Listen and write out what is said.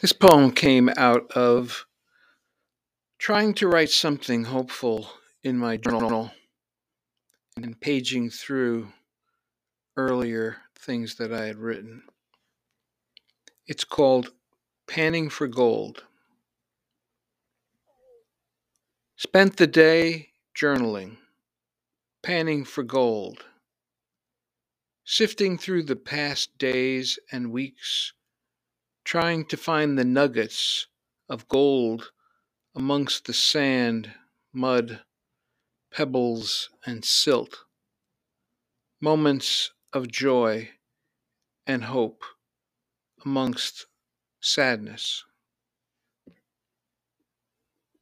This poem came out of trying to write something hopeful in my journal and paging through earlier things that I had written. It's called Panning for Gold. Spent the day journaling, panning for gold, sifting through the past days and weeks trying to find the nuggets of gold amongst the sand, mud, pebbles, and silt. Moments of joy and hope amongst sadness.